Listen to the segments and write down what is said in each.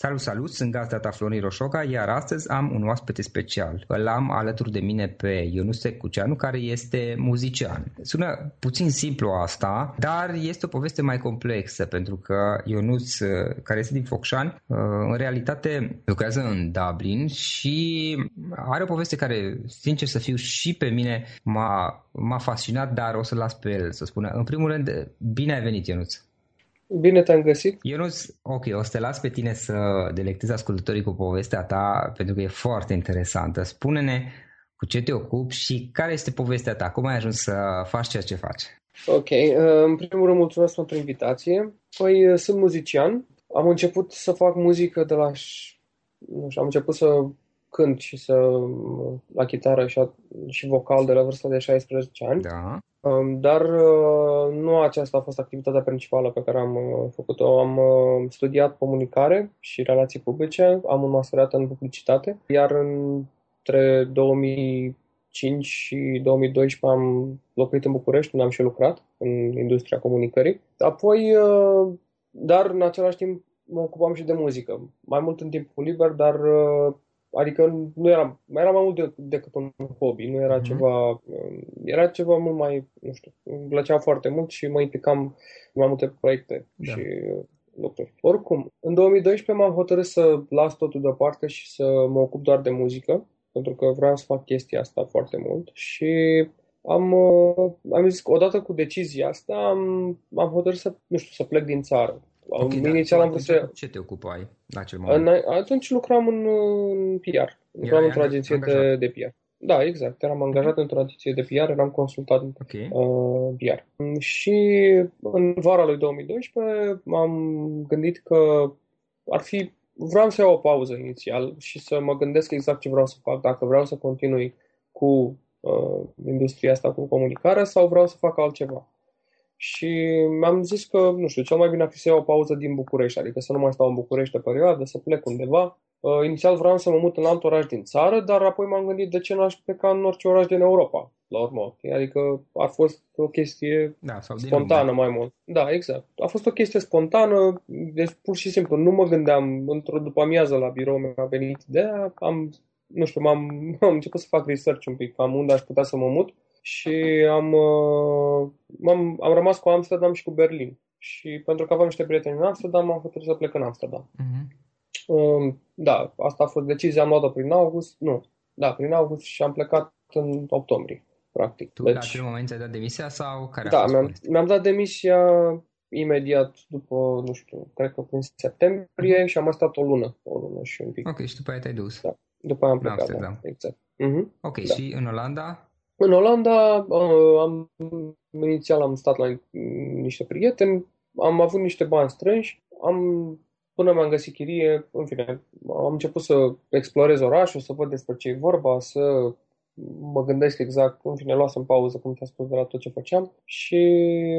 Salut, salut, sunt gazda ta Florin Roșoca, iar astăzi am un oaspete special. Îl am alături de mine pe Ionus Cuceanu, care este muzician. Sună puțin simplu asta, dar este o poveste mai complexă, pentru că Ionus, care este din Focșani, în realitate lucrează în Dublin și are o poveste care, sincer să fiu, și pe mine m-a, m-a fascinat, dar o să las pe el să spună. În primul rând, bine ai venit, Ionuț! Bine te-am găsit. Ionuț, ok, o să te las pe tine să delectezi ascultătorii cu povestea ta, pentru că e foarte interesantă. Spune-ne cu ce te ocupi și care este povestea ta, cum ai ajuns să faci ceea ce faci. Ok, uh, în primul rând mulțumesc pentru invitație. Păi uh, sunt muzician, am început să fac muzică de la... Nu știu, am început să cânt și să la chitară și, și vocal de la vârsta de 16 ani. Da. Um, dar uh, nu aceasta a fost activitatea principală pe care am uh, făcut-o. Am uh, studiat comunicare și relații publice, am un masterat în publicitate, iar între 2005 și 2012 am locuit în București, unde am și lucrat în industria comunicării. Apoi, dar în același timp mă ocupam și de muzică, mai mult în timpul liber, dar Adică nu era, mai era mai mult de, decât un hobby, nu era mm-hmm. ceva, era ceva mult mai, nu știu, îmi plăcea foarte mult și mă implicam în mai multe proiecte da. și uh, lucruri. Oricum, în 2012 m-am hotărât să las totul deoparte și să mă ocup doar de muzică, pentru că vreau să fac chestia asta foarte mult și am, uh, am zis că odată cu decizia asta am, am hotărât să, nu știu, să plec din țară. Okay, da. inițial am vrut să... Ce te ocupai la acel moment? Atunci lucram în, în PR. Lucram într-o agenție de, de PR. Da, exact. Eram angajat okay. într-o agenție de PR, eram consultant okay. uh, PR. Și în vara lui 2012 m-am gândit că ar fi... Vreau să iau o pauză inițial și să mă gândesc exact ce vreau să fac. Dacă vreau să continui cu uh, industria asta cu comunicarea sau vreau să fac altceva. Și mi-am zis că, nu știu, cel mai bine ar fi să iau o pauză din București, adică să nu mai stau în București o perioadă, să plec undeva. Uh, inițial vreau să mă mut în alt oraș din țară, dar apoi m-am gândit de ce n-aș pleca în orice oraș din Europa, la urmă. Adică a fost o chestie da, sau spontană mai mult. Da, exact. A fost o chestie spontană, deci pur și simplu nu mă gândeam, într-o după amiază la birou mi-a venit ideea, am, nu știu, m-am, am început să fac research un pic, cam unde aș putea să mă mut și am, uh, am, am rămas cu Amsterdam și cu Berlin. Și pentru că aveam niște prieteni în Amsterdam, am hotărât să plec în Amsterdam. Uh-huh. Da, asta a fost decizia, am luat-o prin august, nu, da, prin august și am plecat în octombrie, practic. Tu deci, la acel moment ai dat demisia sau care da, a fost mi-am, mi-am dat demisia imediat după, nu știu, cred că prin septembrie uh-huh. și am mai stat o lună, o lună și un pic. Ok, și după aia te-ai dus. Da, după aia am plecat, da, exact. Uh-huh. Ok, da. și în Olanda? În Olanda uh, am, inițial am stat la niște prieteni, am avut niște bani strânși, am, până mi-am găsit chirie, în fine, am început să explorez orașul, să văd despre ce e vorba, să mă gândesc exact, în fine, luasem pauză, cum ți-am spus, de la tot ce făceam și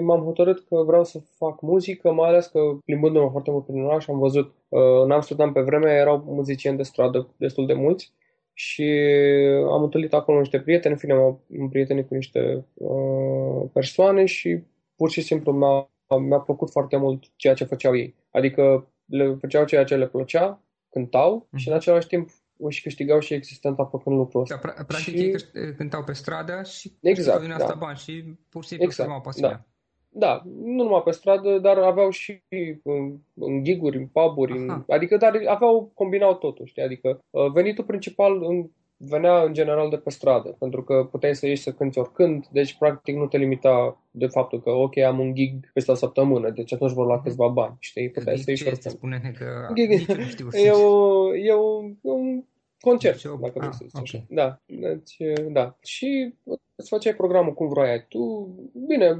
m-am hotărât că vreau să fac muzică, mai ales că plimbându-mă foarte mult prin oraș, am văzut, uh, în Amsterdam pe vremea erau muzicieni de stradă destul de mulți și am întâlnit acolo niște prieteni, în fine, am împrietenit cu niște uh, persoane și pur și simplu mi-a, mi-a plăcut foarte mult ceea ce făceau ei. Adică le făceau ceea ce le plăcea, cântau mm-hmm. și în același timp își câștigau și existența făcând lucrul ăsta. Da, practic și... ei cântau pe stradă și exact, din asta da. bani și pur și simplu exact, pasiunea. Da. Da, nu numai pe stradă, dar aveau și în, în giguri, în puburi, în, adică dar aveau, combinau totul, știi? Adică uh, venitul principal în, venea în general de pe stradă, pentru că puteai să ieși să cânti oricând, deci practic nu te limita de faptul că, ok, am un gig peste o săptămână, deci atunci vor lua mhm. câțiva bani, știi? Puteai să ieși oricând. spune că gig, nu știu e, o, e o, un concert, deci, dacă vrei ah, să zici okay. așa. Da, deci, da. Și îți făceai programul cum vroiai tu. Bine,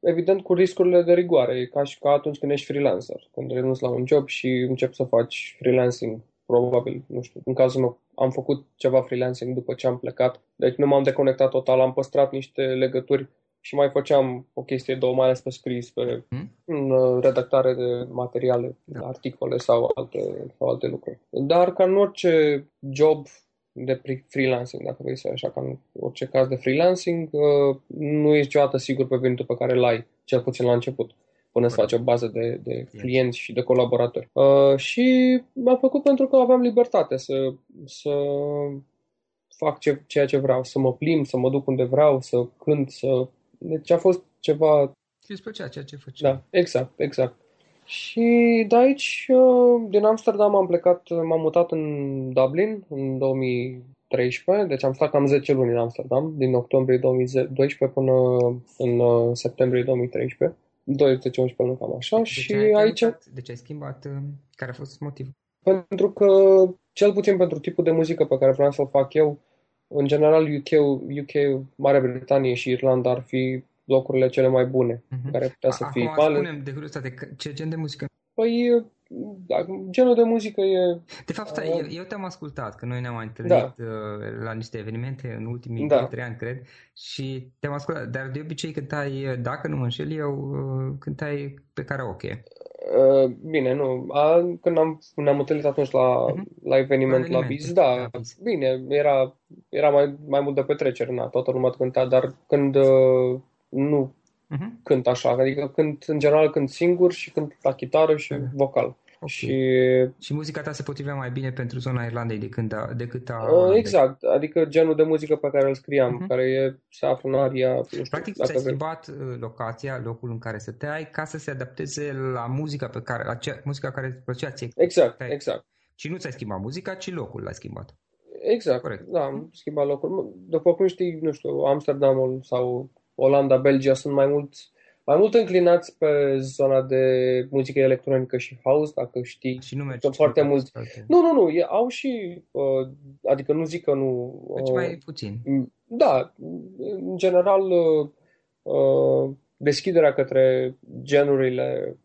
evident cu riscurile de rigoare, ca și ca atunci când ești freelancer, când renunți la un job și începi să faci freelancing probabil, nu știu, în cazul meu am făcut ceva freelancing după ce am plecat, deci nu m-am deconectat total, am păstrat niște legături și mai făceam o chestie, două, mai ales pe scris, pe hmm? în uh, redactare de materiale, da. articole sau alte, sau alte lucruri. Dar ca în orice job de freelancing, dacă vrei să așa, ca în orice caz de freelancing, uh, nu ești niciodată sigur pe venitul pe care l-ai, cel puțin la început până să faci o bază de, de clienți și de colaboratori. Uh, și m-a făcut pentru că aveam libertate să, să fac ce, ceea ce vreau, să mă plim, să mă duc unde vreau, să cânt, să... Deci a fost ceva... Și îți plăcea ceea ce făceai. Da, exact, exact. Și de aici, uh, din Amsterdam am plecat, m-am mutat în Dublin în 2013, deci am stat cam 10 luni în Amsterdam, din octombrie 2012 până în uh, septembrie 2013. 12-11 luni cam așa de și aici... de ce ai schimbat? Uh, care a fost motivul? Pentru că, cel puțin pentru tipul de muzică pe care vreau să-l fac eu, în general UK, UK, Marea Britanie și Irlanda ar fi locurile cele mai bune uh-huh. care putea să fie. Acum spunem de curiozitate, ce gen de muzică? Păi, da, genul de muzică e... De fapt, uh, eu, eu te-am ascultat, că noi ne-am întâlnit da. Uh, la niște evenimente în ultimii da. 3 ani, cred, și te-am ascultat, dar de obicei cântai, dacă nu mă înșel eu, uh, cântai pe karaoke. Uh, bine, nu. A, când am, ne-am întâlnit atunci la, uh-huh. la eveniment la, la Biz, da, la Biz. bine, era, era mai, mai mult de petrecere, na, toată lumea cânta, dar când uh, nu uh-huh. cânt așa, adică cânt, în general cânt singur și cânt la chitară și uh-huh. vocal. Okay. Și, și muzica ta se potrivea mai bine pentru zona Irlandei decât a, decât a uh, Exact, adică genul de muzică pe care îl scriam, uh-huh. care e, se află în aria... Nu știu, Practic ți-ai schimbat uh, locația, locul în care stăteai, ca să se adapteze la muzica pe care, la cea, muzica care îți plăcea ție. Exact, exact. Și nu ți-ai schimbat muzica, ci locul l-ai schimbat. Exact, Corect. da, am schimbat locul. După cum știi, nu știu, Amsterdamul sau Olanda, Belgia sunt mai mult, mai mult înclinați pe zona de muzică electronică și house, dacă știți. Și nu mergi foarte mult. Nu, nu, nu, e, au și, uh, adică nu zic că nu... Deci uh, mai puțin. Da, în general uh, uh, deschiderea către genurile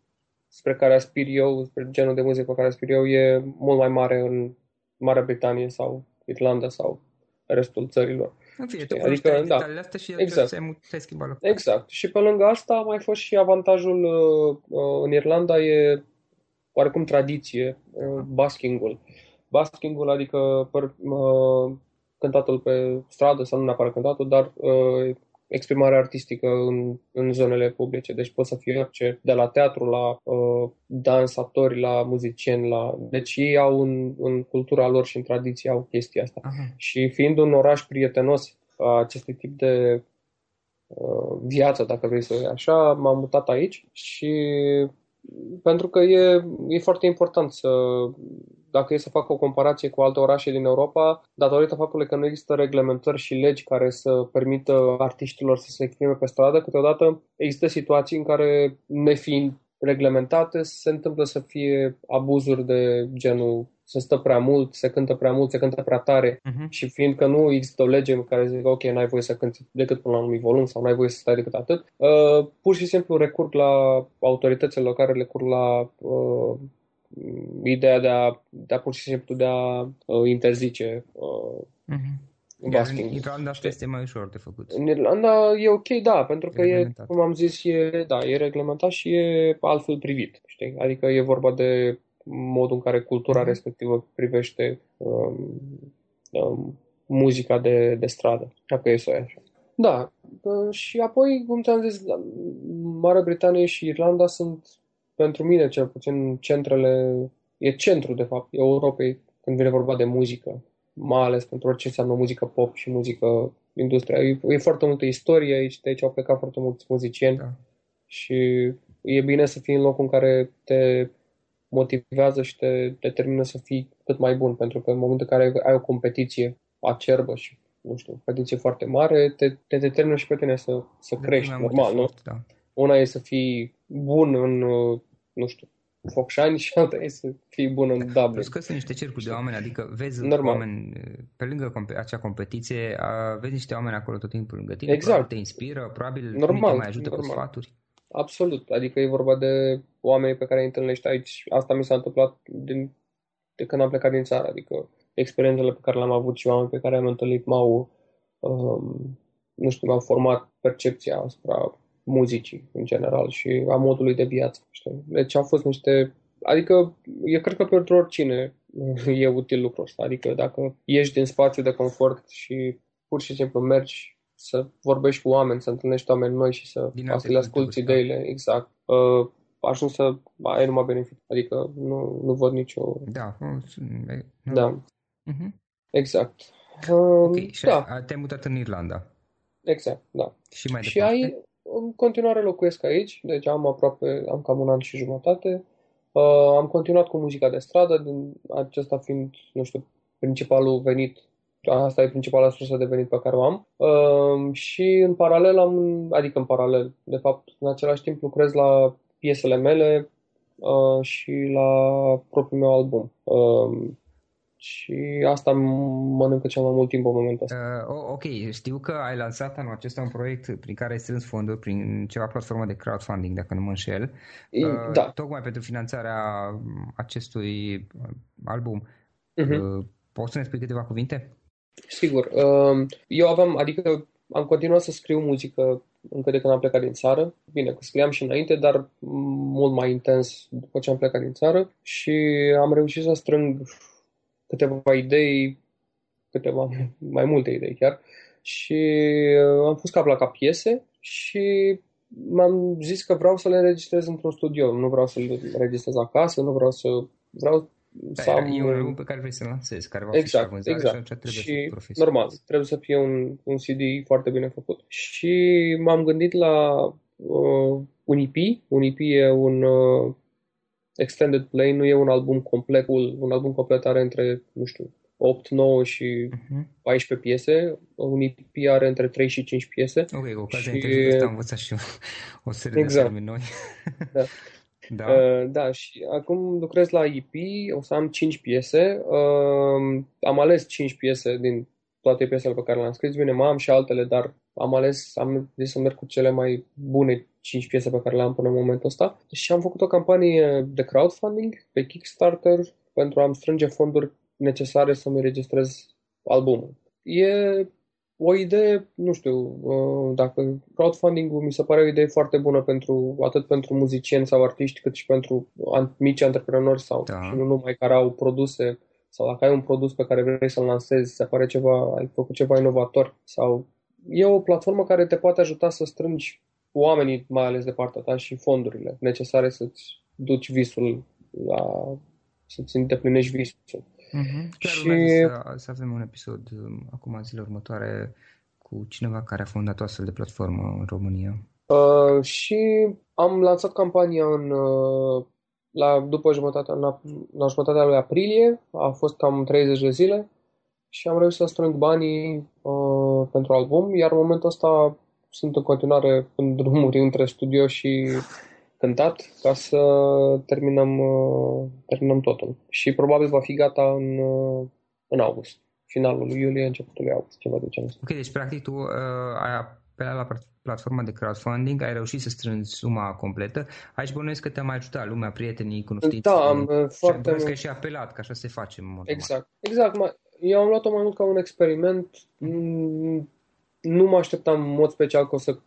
spre care aspir eu, spre genul de muzică pe care aspir eu, e mult mai mare în Marea Britanie sau Irlanda sau restul țărilor. În fine, tu adică, da, astea și exact. se schimba lucrurile. Exact. Și pe lângă asta a mai fost și avantajul uh, în Irlanda e oarecum tradiție, uh, baskingul. Baskingul, adică păr, uh, cântatul pe stradă, sau nu neapărat cântatul, dar uh, exprimare artistică în, în zonele publice. Deci pot să fie orice, de la teatru la uh, dansatori, la muzicieni, la... Deci ei au în, în cultura lor și în tradiție au chestia asta. Aha. Și fiind un oraș prietenos a acestui tip de uh, viață, dacă vrei să o așa, m-am mutat aici și pentru că e, e foarte important să, dacă e să fac o comparație cu alte orașe din Europa, datorită faptului că nu există reglementări și legi care să permită artiștilor să se exprime pe stradă, câteodată există situații în care, nefiind reglementate, se întâmplă să fie abuzuri de genul se stă prea mult, se cântă prea mult, se cântă prea tare uh-huh. și fiindcă nu există o lege în care zic ok, n-ai voie să cânti decât până la un anumit volum sau n-ai voie să stai decât atât, uh, pur și simplu recurg la autoritățile locale, recurg la uh, ideea de a, de a pur și simplu de a uh, interzice uh, uh-huh. Iar în Irlanda asta este mai ușor de făcut. În Irlanda e ok, da, pentru că e, cum am zis, e, da, e reglementat și e altfel privit, știi? Adică e vorba de modul în care cultura mm respectivă privește um, um, muzica de, de stradă, dacă e să o așa. Da, uh, și apoi, cum ți-am zis, da, Marea Britanie și Irlanda sunt, pentru mine cel puțin, centrele, e centru, de fapt, Europei când vine vorba de muzică, mai ales pentru orice înseamnă muzică pop și muzică industria. E, e foarte multă istorie aici, de aici au plecat foarte mulți muzicieni da. și e bine să fii în locul în care te motivează și te determină să fii cât mai bun, pentru că în momentul în care ai o competiție acerbă și, nu știu, o competiție foarte mare, te, te determină și pe tine să, să crești, normal, nu? Da. Una e să fii bun în, nu știu, Focșani și alta e să fii bun în Dublin. Plus că sunt niște cercuri de oameni, adică vezi Normal. oameni, pe lângă acea competiție, vezi niște oameni acolo tot timpul lângă tine, exact. te inspiră, probabil Normal. te mai ajută Normal. cu sfaturi. Absolut, adică e vorba de oameni pe care îi întâlnești aici. Asta mi s-a întâmplat din, de când am plecat din țară, adică experiențele pe care le-am avut și oameni pe care am întâlnit m-au, um, nu știu, mi-au format percepția asupra muzicii în general și a modului de viață. Știi? Deci au fost niște... Adică eu cred că pentru oricine e util lucrul ăsta. Adică dacă ieși din spațiu de confort și pur și simplu mergi să vorbești cu oameni, să întâlnești oameni noi și să să le asculti da. ideile, exact. Uh, ajung să ai numai beneficii. Adică nu, nu văd nicio... Da. Nu, da. Uh-huh. Exact. Uh, ok, și da. te-ai mutat în Irlanda. Exact, da. Și mai și ai, în continuare locuiesc aici, deci am aproape, am cam un an și jumătate. Uh, am continuat cu muzica de stradă, din acesta fiind, nu știu, principalul venit Asta e principala sursă de venit pe care o am. Uh, și în paralel am, adică în paralel, de fapt, în același timp lucrez la piesele mele uh, și la propriul meu album. Uh, și asta mănâncă cel mai mult timp în momentul ăsta. Uh, ok, știu că ai lansat anul acesta un proiect prin care ai strâns fonduri prin ceva platformă de crowdfunding, dacă nu mă înșel. Uh, da. Tocmai pentru finanțarea acestui album. Uh-huh. Uh, poți să ne spui câteva cuvinte? Sigur. Um, eu aveam, adică am continuat să scriu muzică încă de când am plecat din țară. Bine, că scriam și înainte, dar mult mai intens după ce am plecat din țară și am reușit să strâng câteva idei, câteva, mai multe idei chiar, și uh, am pus cap la cap piese și m-am zis că vreau să le înregistrez într-un studio, nu vreau să le înregistrez acasă, nu vreau să... Vreau să am... E un album pe care vrei să-l lansezi, care va fi exact, și exact. și trebuie și să normal, trebuie să fie un, un CD foarte bine făcut. Și m-am gândit la uh, un EP. Un EP e un uh, extended play, nu e un album complet, un album complet are între, nu știu, 8, 9 și uh-huh. 14 piese. Un EP are între 3 și 5 piese. Ok, cu ocazia și... interviului am învățat și eu o serie exact. de termeni noi. da. Da. Uh, da, și acum lucrez la EP, o să am 5 piese. Uh, am ales 5 piese din toate piesele pe care le-am scris. Bine, mai am și altele, dar am ales, am zis să merg cu cele mai bune 5 piese pe care le am până în momentul ăsta. Și am făcut o campanie de crowdfunding pe Kickstarter pentru a-mi strânge fonduri necesare să-mi registrez albumul. E o idee, nu știu, uh, dacă crowdfunding-ul mi se pare o idee foarte bună pentru atât pentru muzicieni sau artiști, cât și pentru mici antreprenori sau da. și nu numai care au produse sau dacă ai un produs pe care vrei să-l lansezi, se pare ceva, ai făcut ceva inovator sau e o platformă care te poate ajuta să strângi oamenii, mai ales de partea ta, și fondurile necesare să-ți duci visul la, să-ți îndeplinești visul. Mm-hmm. Chiar și... să, să avem un episod um, acum zilele următoare cu cineva care a fondat o astfel de platformă în România. Uh, și am lansat campania în, uh, la, după jumătatea, la, la jumătatea lui aprilie, a fost cam 30 de zile și am reușit să strâng banii uh, pentru album, iar în momentul ăsta sunt în continuare în drumuri între studio și cântat ca să terminăm, uh, terminăm totul. Și probabil va fi gata în, uh, în august, finalul lui iulie, începutul lui august, ceva de genul Ok, deci practic tu uh, ai apelat la platforma de crowdfunding, ai reușit să strângi suma completă. Aici bănuiesc că te-a mai ajutat lumea, prietenii, cunoștințe. Da, am uh, foarte mult. că și apelat, că așa se face în mod Exact, exact. Eu am luat-o mai mult ca un experiment. Mm, nu mă așteptam în mod special că o să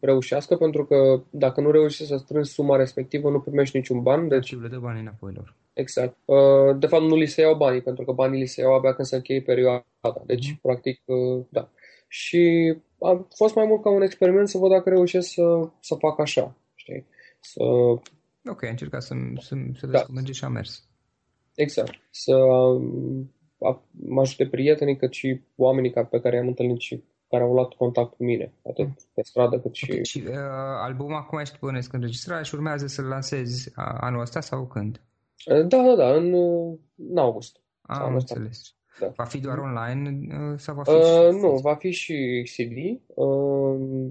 reușească, pentru că dacă nu reușești să strângi suma respectivă, nu primești niciun ban. Deci le dă banii înapoi lor. Exact. Uh, de fapt, nu li se iau banii, pentru că banii li se iau abia când se încheie perioada. Deci, mm-hmm. practic, uh, da. Și a fost mai mult ca un experiment să văd dacă reușesc să, să fac așa, știi? Să... Ok, încercat să, să, să vezi da. cum merge și a mers. Exact. Să mă ajute prietenii, cât și oamenii pe care i-am întâlnit și care au luat contact cu mine, atât pe stradă cât și... Okay, și uh, albumul acum ești bănesc înregistrare și urmează să-l lansezi anul ăsta sau când? Uh, da, da, da, în, în august. Am înțeles. Da. Va fi doar online uh, sau va fi uh, și... Nu, va fi și CD. Uh,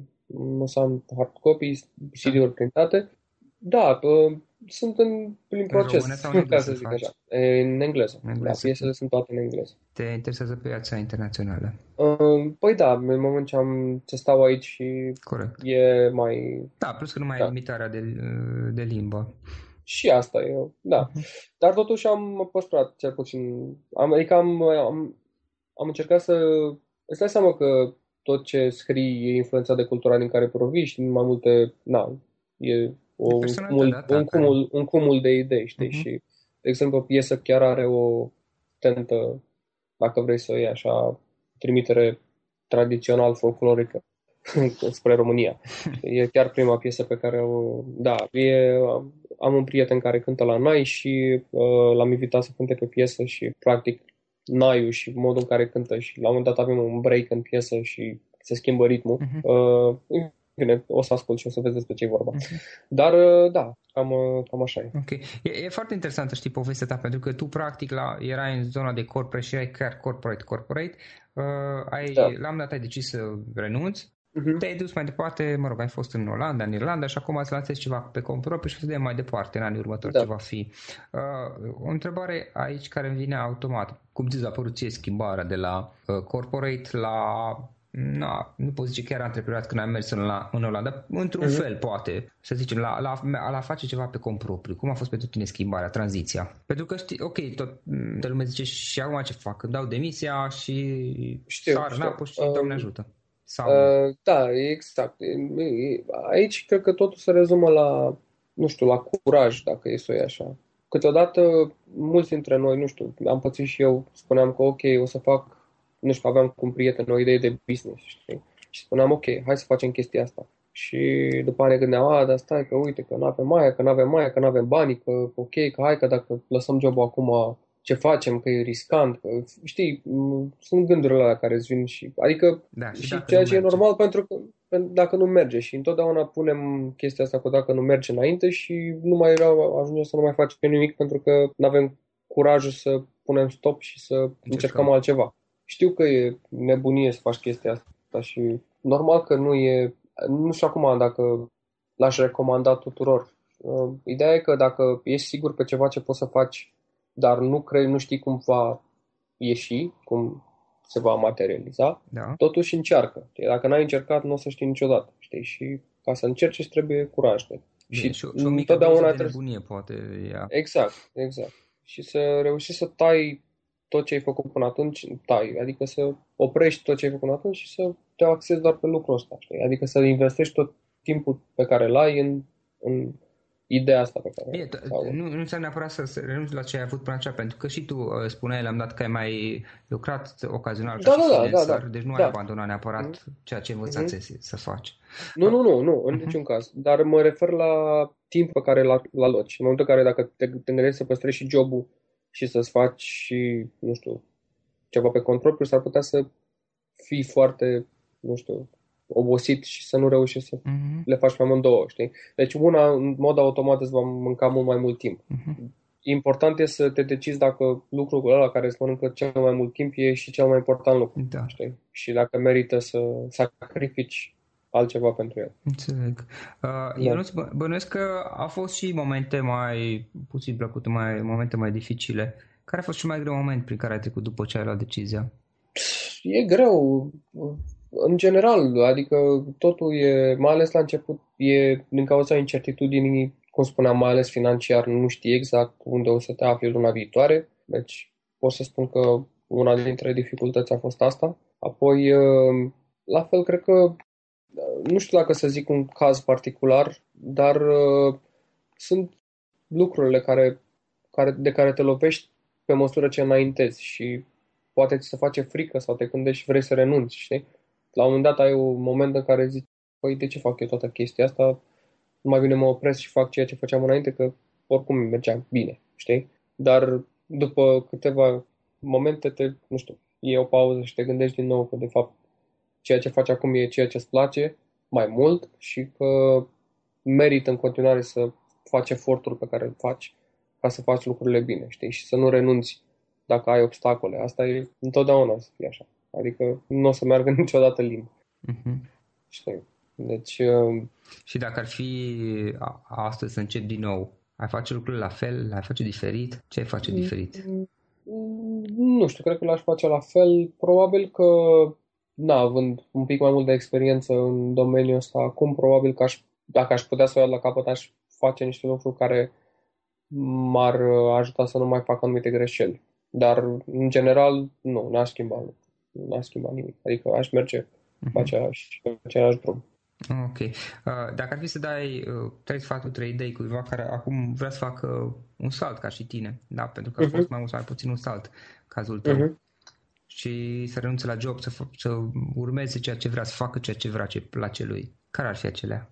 o să am hard copy, CD-uri printate. Da, uh, sunt în plin proces, în sau în ca să zic așa. În engleză. În engleză. Da, piesele sunt toate în engleză. Te interesează piața internațională? Uh, păi da, în moment ce, am, ce stau aici și Corect. e mai... Da, plus că nu mai da. ai limitarea de, de limbă. Și asta e, da. Uh-huh. Dar totuși am păstrat cel puțin, am, adică am, am, am încercat să... Îți dai seama că tot ce scrii e influențat de cultura din care provii și mai multe, na, e o, un, cumul, un, cumul, un cumul de idei, știi? Uh-huh. Și, de exemplu, o piesă chiar are o tentă, dacă vrei să o iei așa, trimitere tradițional folclorică spre România. E chiar prima piesă pe care o... Da, e, am un prieten care cântă la Nai și uh, l-am invitat să cânte pe piesă și, practic, Naiu și modul în care cântă și la un moment dat avem un break în piesă și se schimbă ritmul. Uh-huh. Uh, Bine, o să ascult și o să vezi despre ce e vorba. Uh-huh. Dar, uh, da, cam, uh, cam așa e. Ok. E, e foarte interesant să știi povestea ta, pentru că tu, practic, la, erai în zona de corporate și erai chiar corporate-corporate. Uh, ai, da. la un dat ai decis să renunți. Uh-huh. Te-ai dus mai departe, mă rog, ai fost în Olanda, în Irlanda și acum îți lansezi ceva pe cont propriu și vedem mai departe în anii următori da. ce va fi. Uh, o întrebare aici care îmi vine automat. Cum ți a apărut ție schimbarea de la uh, corporate la na, nu pot zice chiar antreprenoriat când am mers în, la, în Olanda, într-un uh-huh. fel poate, să zicem, la, la, la, la face ceva pe cont propriu. Cum a fost pentru tine schimbarea, tranziția? Pentru că știi, ok, tot, de lume zice și acum ce fac, îmi dau demisia și știu, sar știu. în și uh, Doamne ajută. Sau... Uh, da, exact. Aici cred că totul se rezumă la, nu știu, la curaj, dacă e să o așa. Câteodată, mulți dintre noi, nu știu, am pățit și eu, spuneam că ok, o să fac nu știu, aveam cu un prieten o idee de business, știi? Și spuneam, ok, hai să facem chestia asta. Și după aia ne gândeam, a, dar stai că uite, că nu avem mai, că nu avem mai, că nu avem bani, că ok, că hai că dacă lăsăm jobul acum, ce facem, că e riscant, că, știi, sunt gândurile alea care îți vin și, adică, da, și, și ceea ce merge. e normal pentru că dacă nu merge și întotdeauna punem chestia asta cu dacă nu merge înainte și nu mai ajungem să nu mai facem nimic pentru că nu avem curajul să punem stop și să încercăm, încercăm altceva. Știu că e nebunie să faci chestia asta și normal că nu e, nu știu acum dacă l-aș recomanda tuturor. Uh, ideea e că dacă ești sigur pe ceva ce poți să faci, dar nu crezi, nu știi cum va ieși, cum se va materializa, da. totuși încearcă. Dacă n-ai încercat, nu o să știi niciodată. Știi? Și ca să încerci, îți trebuie curaj. De. Și, și, și o mică de nebunie, poate. Ia. Exact, exact. Și să reușești să tai tot ce ai făcut până atunci, tai. Adică să oprești tot ce ai făcut până atunci și să te axezi doar pe lucrul ăsta. Știi? Adică să investești tot timpul pe care îl ai în, în ideea asta pe care... Bine, sau... nu, nu înseamnă neapărat să, să renunți la ce ai avut până acea, pentru că și tu uh, spuneai la un dat că ai mai lucrat ocazional da, ca da, și da, da, da, deci nu da. ai abandonat neapărat mm-hmm. ceea ce învățați mm-hmm. să faci. Nu, nu, nu, nu, în mm-hmm. niciun caz. Dar mă refer la timp pe care l-a, l luat. Și în momentul în care dacă te, te gândești să păstrezi și jobul și să-ți faci și, nu știu, ceva pe cont propriu, s-ar putea să fii foarte, nu știu, obosit și să nu reușești să uh-huh. le faci pe amândouă, știi? Deci una, în mod automat, îți va mânca mult mai mult timp. Uh-huh. Important e să te decizi dacă lucrul ăla care îți mănâncă cel mai mult timp e și cel mai important lucru, da. știi? Și dacă merită să sacrifici altceva pentru el. Înțeleg. Uh, da. Eu nu bănuiesc că a fost și momente mai puțin plăcute, mai, momente mai dificile. Care a fost cel mai greu moment prin care ai trecut după ce ai luat decizia? E greu în general, adică totul e, mai ales la început, e din cauza incertitudinii, cum spuneam, mai ales financiar, nu știi exact unde o să te afli luna viitoare. Deci pot să spun că una dintre dificultăți a fost asta. Apoi, uh, la fel, cred că, nu știu dacă să zic un caz particular, dar uh, sunt lucrurile care, care, de care te lovești pe măsură ce înaintezi și poate ți se face frică sau te gândești vrei să renunți, știi? la un moment dat ai un moment în care zici, păi de ce fac eu toată chestia asta? Nu mai bine mă opresc și fac ceea ce făceam înainte, că oricum mergea bine, știi? Dar după câteva momente te, nu știu, e o pauză și te gândești din nou că de fapt ceea ce faci acum e ceea ce îți place mai mult și că merită în continuare să faci efortul pe care îl faci ca să faci lucrurile bine, știi? Și să nu renunți dacă ai obstacole. Asta e întotdeauna să fie așa. Adică nu o să meargă niciodată limba. Uh-huh. Știi? Deci... Uh... Și dacă ar fi astăzi să încep din nou, ai face lucrurile la fel? Ai face diferit? Ce ai face diferit? Mm, nu știu, cred că l-aș face la fel. Probabil că, na, având un pic mai mult de experiență în domeniul ăsta acum, probabil că aș, dacă aș putea să o iau la capăt, aș face niște lucruri care m-ar ajuta să nu mai fac anumite greșeli. Dar, în general, nu, n-aș schimba lucruri nu a schimbat nimic. Adică aș merge uh-huh. pe, același, pe același drum. Ok. Uh, dacă ar fi să dai uh, trei sfaturi, trei idei cuiva care acum vrea să facă un salt ca și tine, da? pentru că a uh-huh. fost mai mult sau mai puțin un salt cazul tău, uh-huh. Și să renunțe la job, să, f- să urmeze ceea ce vrea, să facă ceea ce vrea, ce place lui. Care ar fi acelea?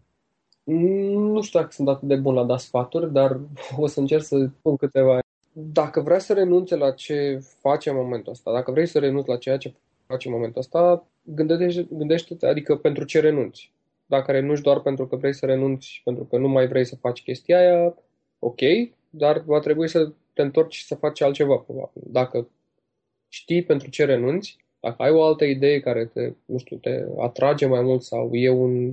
Nu știu dacă sunt atât de bun la da sfaturi, dar o să încerc să pun câteva. Dacă vrea să renunțe la ce face în momentul ăsta, dacă vrei să renunți la ceea ce faci în momentul ăsta, gândește, gândește-te, adică pentru ce renunți. Dacă renunți doar pentru că vrei să renunți, pentru că nu mai vrei să faci chestia aia, ok, dar va trebui să te întorci și să faci altceva, probabil. Dacă știi pentru ce renunți, dacă ai o altă idee care te, nu știu, te atrage mai mult sau e un,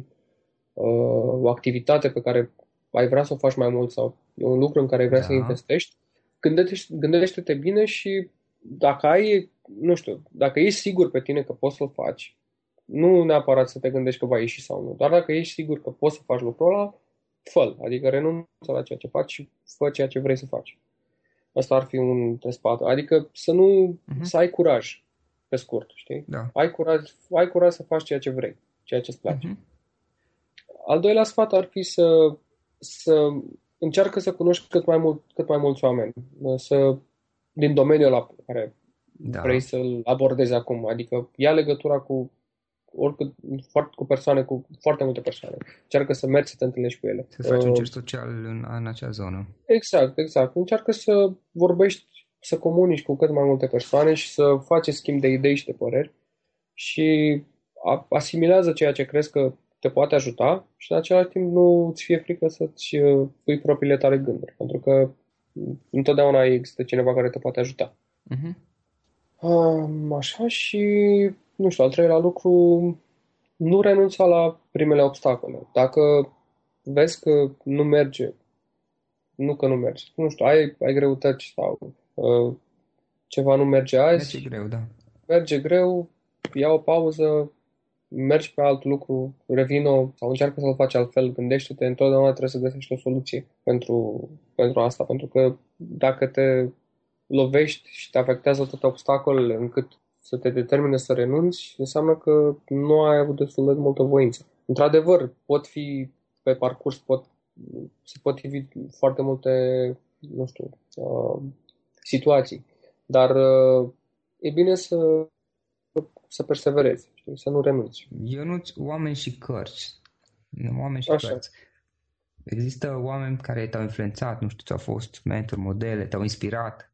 uh, o activitate pe care ai vrea să o faci mai mult sau e un lucru în care ai vrea da. să investești, gândește, gândește-te bine și dacă ai nu știu, dacă ești sigur pe tine că poți să-l faci, nu neapărat să te gândești că va ieși sau nu, dar dacă ești sigur că poți să faci lucrul ăla, fă Adică renunță la ceea ce faci și fă ceea ce vrei să faci. Asta ar fi un spate. Adică să nu, uh-huh. să ai curaj, pe scurt, știi? Da. Ai, curaj, ai curaj să faci ceea ce vrei, ceea ce îți place. Uh-huh. Al doilea sfat ar fi să, să încearcă să cunoști cât mai, mult, cât mai mulți oameni, să, din domeniul ăla care da. vrei să-l abordezi acum. Adică ia legătura cu oricât, foarte, cu persoane, cu foarte multe persoane. Încearcă să mergi să te întâlnești cu ele. Să faci uh, un cer social în, în acea zonă. Exact, exact. Încearcă să vorbești, să comunici cu cât mai multe persoane și să faci schimb de idei și de păreri și asimilează ceea ce crezi că te poate ajuta și în același timp nu îți fie frică să-ți uh, pui propriile tale gânduri, pentru că întotdeauna există cineva care te poate ajuta. Uh-huh. Așa și, nu știu, al treilea lucru, nu renunța la primele obstacole. Dacă vezi că nu merge, nu că nu merge, nu știu, ai, ai greutăți sau uh, ceva nu merge azi. Merge greu, da. Merge greu, ia o pauză, mergi pe alt lucru, revină sau încearcă să-l faci altfel, gândește-te, întotdeauna trebuie să găsești o soluție pentru, pentru asta, pentru că dacă te lovești și te afectează toate obstacolele încât să te determine să renunți, înseamnă că nu ai avut destul de multă voință. Într-adevăr, pot fi pe parcurs, pot, se pot fi foarte multe, nu știu, uh, situații, dar uh, e bine să, să perseverezi, știi, să nu renunți. Eu nu oameni și cărți. Oameni și Așa. cărți. Există oameni care te-au influențat, nu știu, ți-au fost mentor, modele, te-au inspirat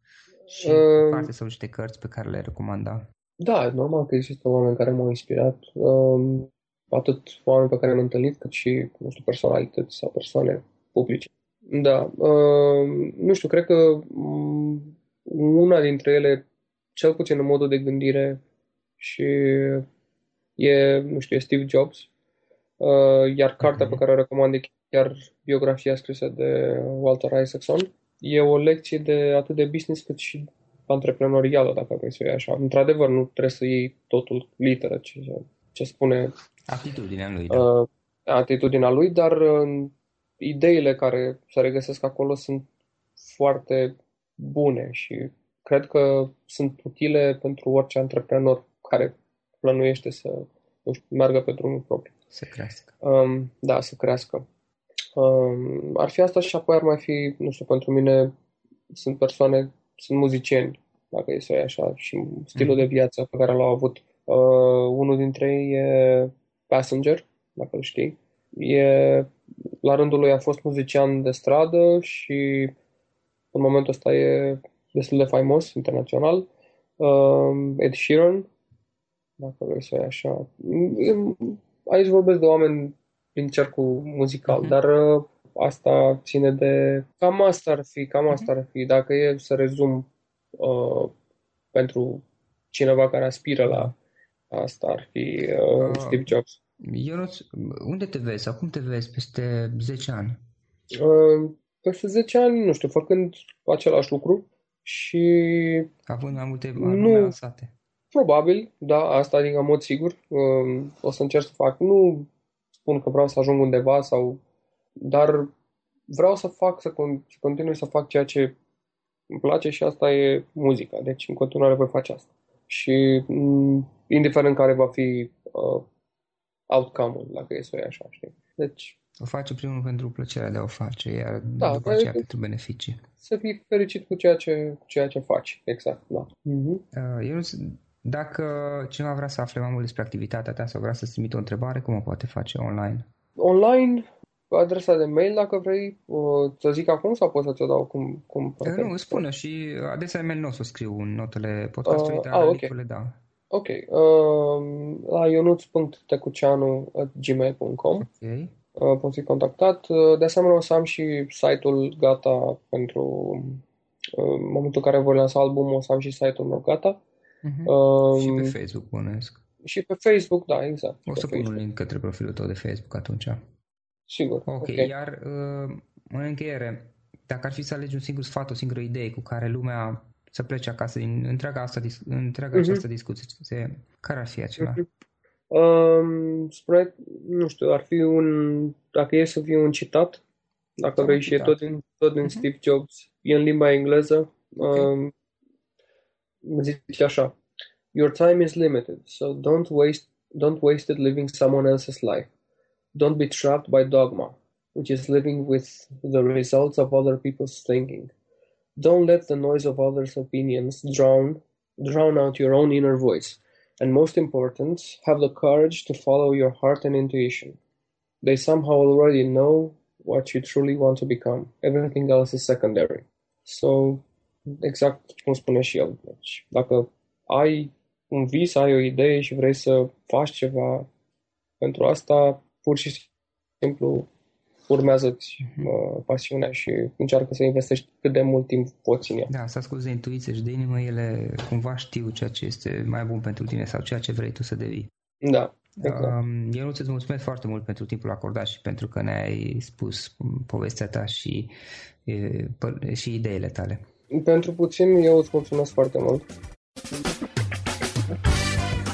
și uh, o carte sau niște cărți pe care le recomanda. Da, normal că există oameni care m-au inspirat, um, atât oameni pe care am întâlnit, cât și, nu știu, personalități sau persoane publice. Da, um, nu știu, cred că um, una dintre ele, cel puțin în modul de gândire și e, nu știu, e Steve Jobs, uh, iar cartea pe care o recomand e chiar biografia scrisă de Walter Isaacson. E o lecție de atât de business cât și antreprenorială, dacă vrei să o iei așa. Într-adevăr, nu trebuie să iei totul literă ce, ce spune Atitudinea lui, da. uh, atitudinea lui, dar uh, ideile care se regăsesc acolo sunt foarte bune și cred că sunt utile pentru orice antreprenor care plănuiește să nu știu, meargă pe drumul propriu. Să crească. Um, da, să crească. Um, ar fi asta și apoi ar mai fi, nu știu, pentru mine sunt persoane, sunt muzicieni, dacă e să iei așa, și stilul de viață pe care l-au avut. Uh, unul dintre ei e Passenger, dacă îl știi. E, la rândul lui a fost muzician de stradă și în momentul ăsta e destul de faimos internațional. Uh, Ed Sheeran, dacă vrei să iei așa. Aici vorbesc de oameni din cercul muzical, uh-huh. dar uh, asta ține de... Cam asta ar fi, cam asta ar fi. Dacă e să rezum uh, pentru cineva care aspiră la asta ar fi uh, uh, Steve Jobs. Ionuț, unde te vezi sau cum te vezi peste 10 ani? Uh, peste 10 ani, nu știu, făcând același lucru și... Având mai multe nu, lansate. Probabil, da, asta adică în mod sigur. Uh, o să încerc să fac. Nu spun că vreau să ajung undeva sau... Dar vreau să fac, să, con- să continui să fac ceea ce îmi place și asta e muzica. Deci în continuare voi face asta. Și m- indiferent care va fi uh, outcome-ul, dacă e să o iei așa, știi? Deci... O face primul pentru plăcerea de a o face, iar da, după aceea pentru beneficii. Să fii fericit cu ceea ce, cu ceea ce faci, exact, da. Uh-huh. Uh, eu, dacă cineva vrea să afle mai mult despre activitatea ta sau vrea să-ți trimită o întrebare, cum o poate face online? Online, adresa de mail dacă vrei, să zic acum sau pot să ți-o dau cum, cum prefer? Nu, spune și adresa de mail nu o să o scriu în notele podcastului, uh, dar ah, okay. le da. Ok. Uh, la ionuț.tecuceanu.gmail.com Ok. Uh, pot fi contactat. De asemenea, o să am și site-ul gata pentru uh, în momentul în care voi lansa albumul, o să am și site-ul meu gata. Uh-huh. Uh, și pe Facebook, bănuiesc. Și pe Facebook, da, exact. O să pun un link către profilul tău de Facebook atunci. Sigur. Ok, okay. iar uh, în încheiere, dacă ar fi să alegi un singur sfat, o singură idee cu care lumea să plece acasă din întreaga, asta, întreaga uh-huh. această discuție, care ar fi acela? Uh-huh. Um, spre, nu știu, ar fi un, dacă e să fie un citat, dacă Sau vrei și e tot din, tot din uh-huh. Steve Jobs, e în limba engleză, okay. um, zice așa, Your time is limited, so don't waste, don't waste it living someone else's life. Don't be trapped by dogma, which is living with the results of other people's thinking. Don't let the noise of others' opinions drown, drown out your own inner voice. And most important, have the courage to follow your heart and intuition. They somehow already know what you truly want to become. Everything else is secondary. So, exact cum spune și ai un vis, ai o idee și vrei să faci ceva pentru asta, pur și simplu urmează-ți uh, pasiunea și încearcă să investești cât de mult timp poți în ea. Da, să asculti de intuiție și de inimă, ele cumva știu ceea ce este mai bun pentru tine sau ceea ce vrei tu să devii. Da, exact. Um, eu nu ți mulțumesc foarte mult pentru timpul acordat și pentru că ne-ai spus povestea ta și, e, și ideile tale. Pentru puțin, eu îți mulțumesc foarte mult.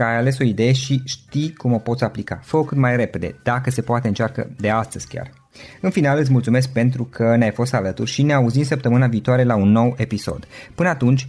că ai ales o idee și știi cum o poți aplica. Fă-o cât mai repede, dacă se poate încearcă de astăzi chiar. În final îți mulțumesc pentru că ne-ai fost alături și ne auzim săptămâna viitoare la un nou episod. Până atunci,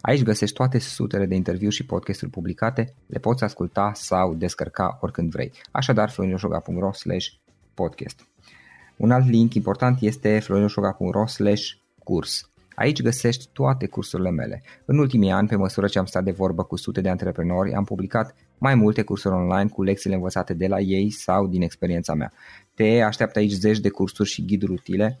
Aici găsești toate sutele de interviuri și podcasturi publicate, le poți asculta sau descărca oricând vrei. Așadar, florioșoga.ro podcast Un alt link important este florioșoga.ro curs. Aici găsești toate cursurile mele. În ultimii ani, pe măsură ce am stat de vorbă cu sute de antreprenori, am publicat mai multe cursuri online cu lecțiile învățate de la ei sau din experiența mea. Te așteaptă aici zeci de cursuri și ghiduri utile